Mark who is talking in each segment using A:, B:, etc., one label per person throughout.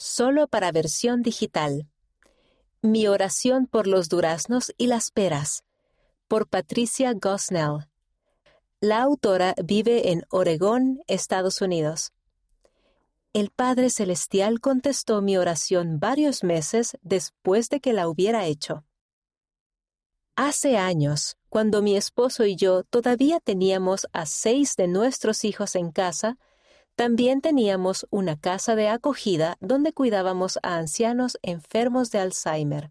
A: solo para versión digital. Mi oración por los duraznos y las peras, por Patricia Gosnell. La autora vive en Oregón, Estados Unidos. El Padre Celestial contestó mi oración varios meses después de que la hubiera hecho. Hace años, cuando mi esposo y yo todavía teníamos a seis de nuestros hijos en casa, también teníamos una casa de acogida donde cuidábamos a ancianos enfermos de Alzheimer.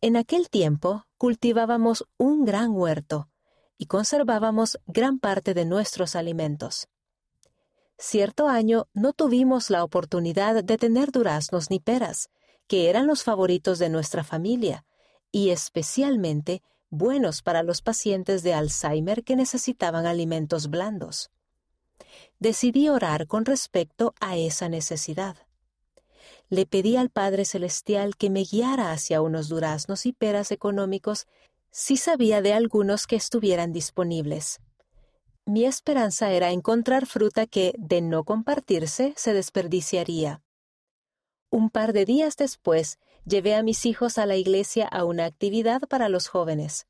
A: En aquel tiempo cultivábamos un gran huerto y conservábamos gran parte de nuestros alimentos. Cierto año no tuvimos la oportunidad de tener duraznos ni peras, que eran los favoritos de nuestra familia, y especialmente buenos para los pacientes de Alzheimer que necesitaban alimentos blandos decidí orar con respecto a esa necesidad. Le pedí al Padre Celestial que me guiara hacia unos duraznos y peras económicos si sabía de algunos que estuvieran disponibles. Mi esperanza era encontrar fruta que, de no compartirse, se desperdiciaría. Un par de días después, llevé a mis hijos a la iglesia a una actividad para los jóvenes.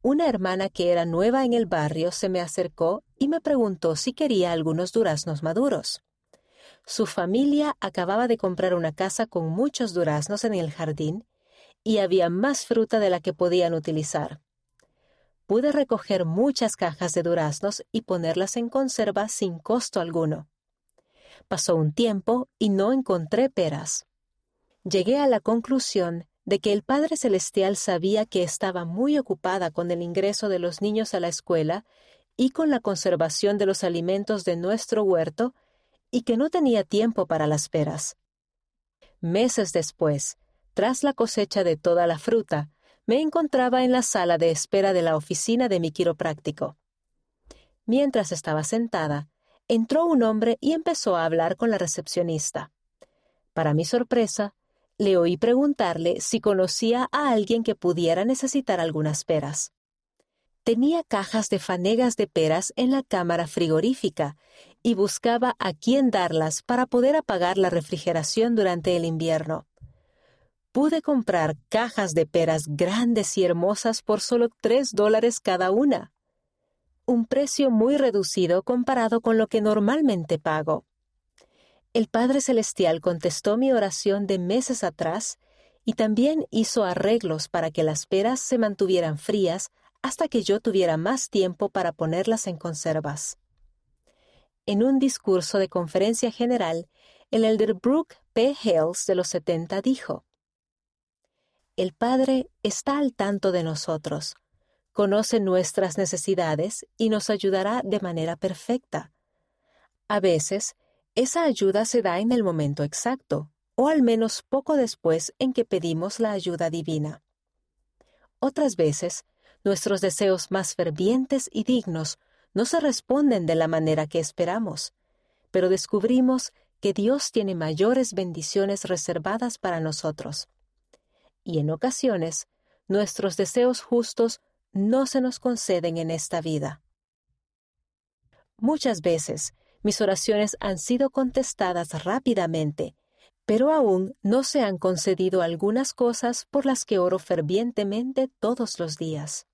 A: Una hermana que era nueva en el barrio se me acercó y me preguntó si quería algunos duraznos maduros. Su familia acababa de comprar una casa con muchos duraznos en el jardín y había más fruta de la que podían utilizar. Pude recoger muchas cajas de duraznos y ponerlas en conserva sin costo alguno. Pasó un tiempo y no encontré peras. Llegué a la conclusión de que el Padre Celestial sabía que estaba muy ocupada con el ingreso de los niños a la escuela y con la conservación de los alimentos de nuestro huerto, y que no tenía tiempo para las peras. Meses después, tras la cosecha de toda la fruta, me encontraba en la sala de espera de la oficina de mi quiropráctico. Mientras estaba sentada, entró un hombre y empezó a hablar con la recepcionista. Para mi sorpresa, le oí preguntarle si conocía a alguien que pudiera necesitar algunas peras. Tenía cajas de fanegas de peras en la cámara frigorífica y buscaba a quién darlas para poder apagar la refrigeración durante el invierno. Pude comprar cajas de peras grandes y hermosas por solo tres dólares cada una. Un precio muy reducido comparado con lo que normalmente pago. El Padre Celestial contestó mi oración de meses atrás y también hizo arreglos para que las peras se mantuvieran frías hasta que yo tuviera más tiempo para ponerlas en conservas. En un discurso de conferencia general, el elder Brooke P. Hales de los 70 dijo, El Padre está al tanto de nosotros, conoce nuestras necesidades y nos ayudará de manera perfecta. A veces, esa ayuda se da en el momento exacto, o al menos poco después en que pedimos la ayuda divina. Otras veces, nuestros deseos más fervientes y dignos no se responden de la manera que esperamos, pero descubrimos que Dios tiene mayores bendiciones reservadas para nosotros. Y en ocasiones, nuestros deseos justos no se nos conceden en esta vida. Muchas veces, mis oraciones han sido contestadas rápidamente, pero aún no se han concedido algunas cosas por las que oro fervientemente todos los días.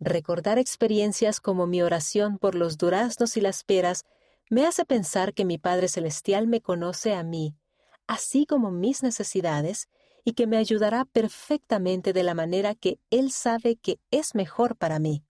A: Recordar experiencias como mi oración por los duraznos y las peras me hace pensar que mi Padre Celestial me conoce a mí, así como mis necesidades, y que me ayudará perfectamente de la manera que Él sabe que es mejor para mí.